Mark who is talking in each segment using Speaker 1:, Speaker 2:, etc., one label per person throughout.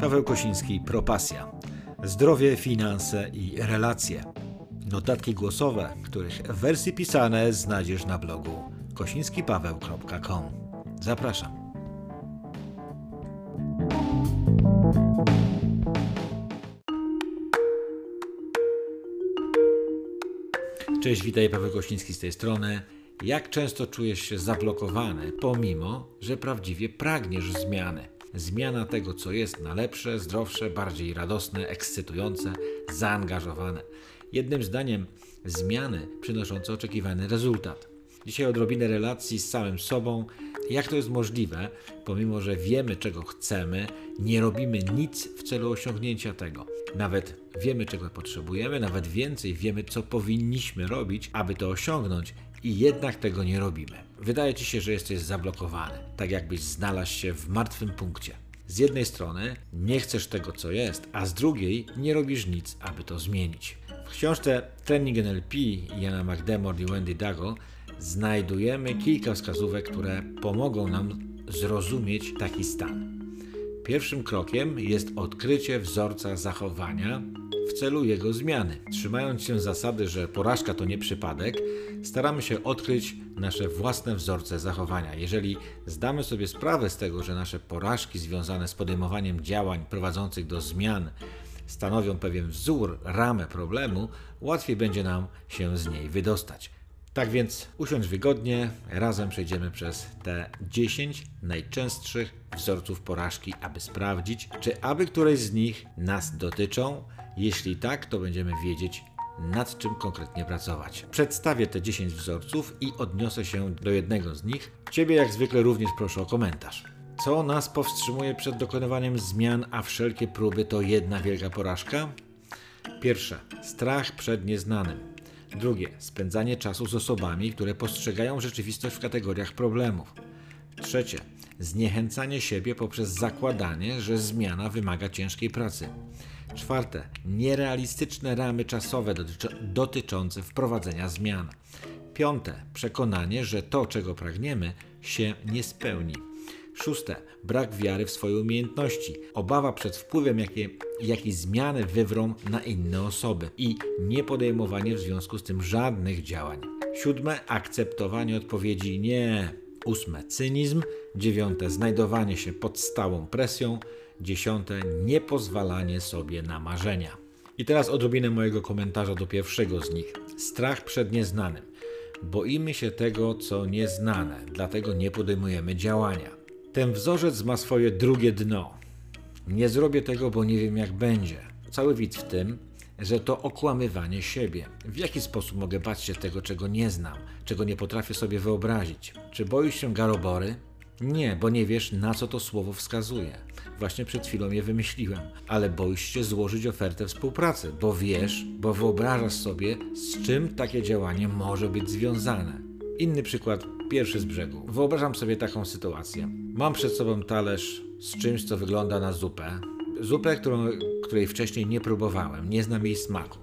Speaker 1: Paweł Kosiński, Propasja. Zdrowie, finanse i relacje. Notatki głosowe, których wersje pisane znajdziesz na blogu kosińskipaweł.com. Zapraszam. Cześć, witaj Paweł Kosiński z tej strony. Jak często czujesz się zablokowany, pomimo, że prawdziwie pragniesz zmiany? Zmiana tego, co jest na lepsze, zdrowsze, bardziej radosne, ekscytujące, zaangażowane. Jednym zdaniem, zmiany przynoszące oczekiwany rezultat. Dzisiaj odrobinę relacji z samym sobą. Jak to jest możliwe, pomimo że wiemy, czego chcemy, nie robimy nic w celu osiągnięcia tego. Nawet wiemy, czego potrzebujemy, nawet więcej wiemy, co powinniśmy robić, aby to osiągnąć, i jednak tego nie robimy. Wydaje ci się, że jesteś zablokowany, tak jakbyś znalazł się w martwym punkcie. Z jednej strony nie chcesz tego, co jest, a z drugiej nie robisz nic, aby to zmienić. W książce Training NLP Jana McDermott i Wendy Dago znajdujemy kilka wskazówek, które pomogą nam zrozumieć taki stan. Pierwszym krokiem jest odkrycie wzorca zachowania w celu jego zmiany. Trzymając się zasady, że porażka to nie przypadek, staramy się odkryć nasze własne wzorce zachowania. Jeżeli zdamy sobie sprawę z tego, że nasze porażki związane z podejmowaniem działań prowadzących do zmian stanowią pewien wzór, ramę problemu, łatwiej będzie nam się z niej wydostać. Tak więc usiądź wygodnie, razem przejdziemy przez te 10 najczęstszych wzorców porażki, aby sprawdzić, czy aby któreś z nich nas dotyczą. Jeśli tak, to będziemy wiedzieć, nad czym konkretnie pracować. Przedstawię te 10 wzorców i odniosę się do jednego z nich. Ciebie jak zwykle również proszę o komentarz. Co nas powstrzymuje przed dokonywaniem zmian, a wszelkie próby to jedna wielka porażka? Pierwsze, strach przed nieznanym. Drugie, spędzanie czasu z osobami, które postrzegają rzeczywistość w kategoriach problemów. Trzecie, zniechęcanie siebie poprzez zakładanie, że zmiana wymaga ciężkiej pracy. Czwarte, nierealistyczne ramy czasowe dotyczące wprowadzenia zmian. Piąte, przekonanie, że to, czego pragniemy, się nie spełni. Szóste, brak wiary w swoje umiejętności, obawa przed wpływem, jakie, jakie zmiany wywrą na inne osoby i nie podejmowanie w związku z tym żadnych działań. Siódme, akceptowanie odpowiedzi nie. Ósme, cynizm. Dziewiąte, znajdowanie się pod stałą presją. Dziesiąte, niepozwalanie sobie na marzenia. I teraz odrobinę mojego komentarza do pierwszego z nich. Strach przed nieznanym. Boimy się tego, co nieznane, dlatego nie podejmujemy działania. Ten wzorzec ma swoje drugie dno. Nie zrobię tego, bo nie wiem jak będzie. Cały wid w tym, że to okłamywanie siebie. W jaki sposób mogę bać się tego, czego nie znam, czego nie potrafię sobie wyobrazić? Czy boisz się garobory? Nie, bo nie wiesz, na co to słowo wskazuje. Właśnie przed chwilą je wymyśliłem. Ale boisz się złożyć ofertę współpracy, bo wiesz, bo wyobrażasz sobie, z czym takie działanie może być związane. Inny przykład, pierwszy z brzegu. Wyobrażam sobie taką sytuację. Mam przed sobą talerz z czymś, co wygląda na zupę. Zupę, którą, której wcześniej nie próbowałem, nie znam jej smaku.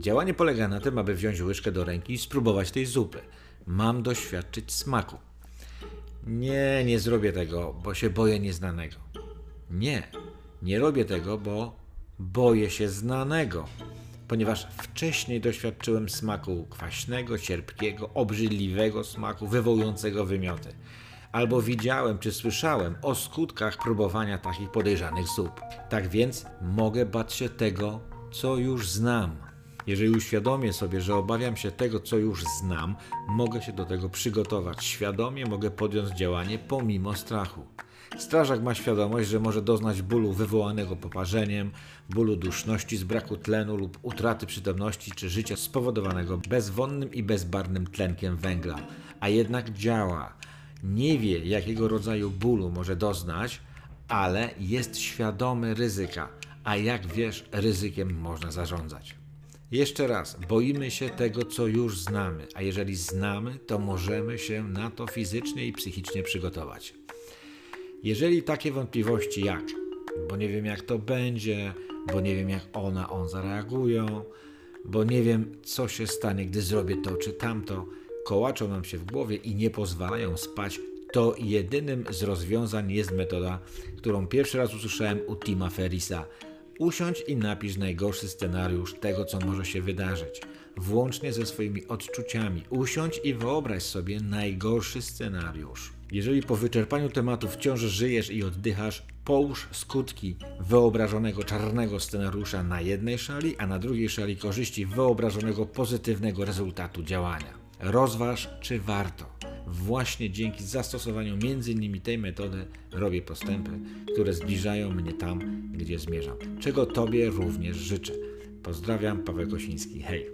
Speaker 1: Działanie polega na tym, aby wziąć łyżkę do ręki i spróbować tej zupy. Mam doświadczyć smaku. Nie, nie zrobię tego, bo się boję nieznanego. Nie, nie robię tego, bo boję się znanego ponieważ wcześniej doświadczyłem smaku kwaśnego, cierpkiego, obrzydliwego smaku wywołującego wymioty. Albo widziałem czy słyszałem o skutkach próbowania takich podejrzanych zup. Tak więc mogę bać się tego, co już znam. Jeżeli uświadomię sobie, że obawiam się tego, co już znam, mogę się do tego przygotować. Świadomie mogę podjąć działanie pomimo strachu. Strażak ma świadomość, że może doznać bólu wywołanego poparzeniem, bólu duszności z braku tlenu lub utraty przytomności czy życia spowodowanego bezwonnym i bezbarnym tlenkiem węgla, a jednak działa. Nie wie, jakiego rodzaju bólu może doznać, ale jest świadomy ryzyka, a jak wiesz, ryzykiem można zarządzać. Jeszcze raz, boimy się tego, co już znamy, a jeżeli znamy, to możemy się na to fizycznie i psychicznie przygotować. Jeżeli takie wątpliwości jak, bo nie wiem jak to będzie, bo nie wiem jak ona, on zareagują, bo nie wiem co się stanie, gdy zrobię to czy tamto, kołaczą nam się w głowie i nie pozwalają spać, To jedynym z rozwiązań jest metoda, którą pierwszy raz usłyszałem u Tima Ferrisa. Usiądź i napisz najgorszy scenariusz tego, co może się wydarzyć, włącznie ze swoimi odczuciami. Usiądź i wyobraź sobie najgorszy scenariusz. Jeżeli po wyczerpaniu tematu wciąż żyjesz i oddychasz, połóż skutki wyobrażonego czarnego scenariusza na jednej szali, a na drugiej szali korzyści wyobrażonego pozytywnego rezultatu działania. Rozważ, czy warto. Właśnie dzięki zastosowaniu m.in. tej metody robię postępy, które zbliżają mnie tam, gdzie zmierzam. Czego Tobie również życzę. Pozdrawiam, Paweł Kosiński. Hej!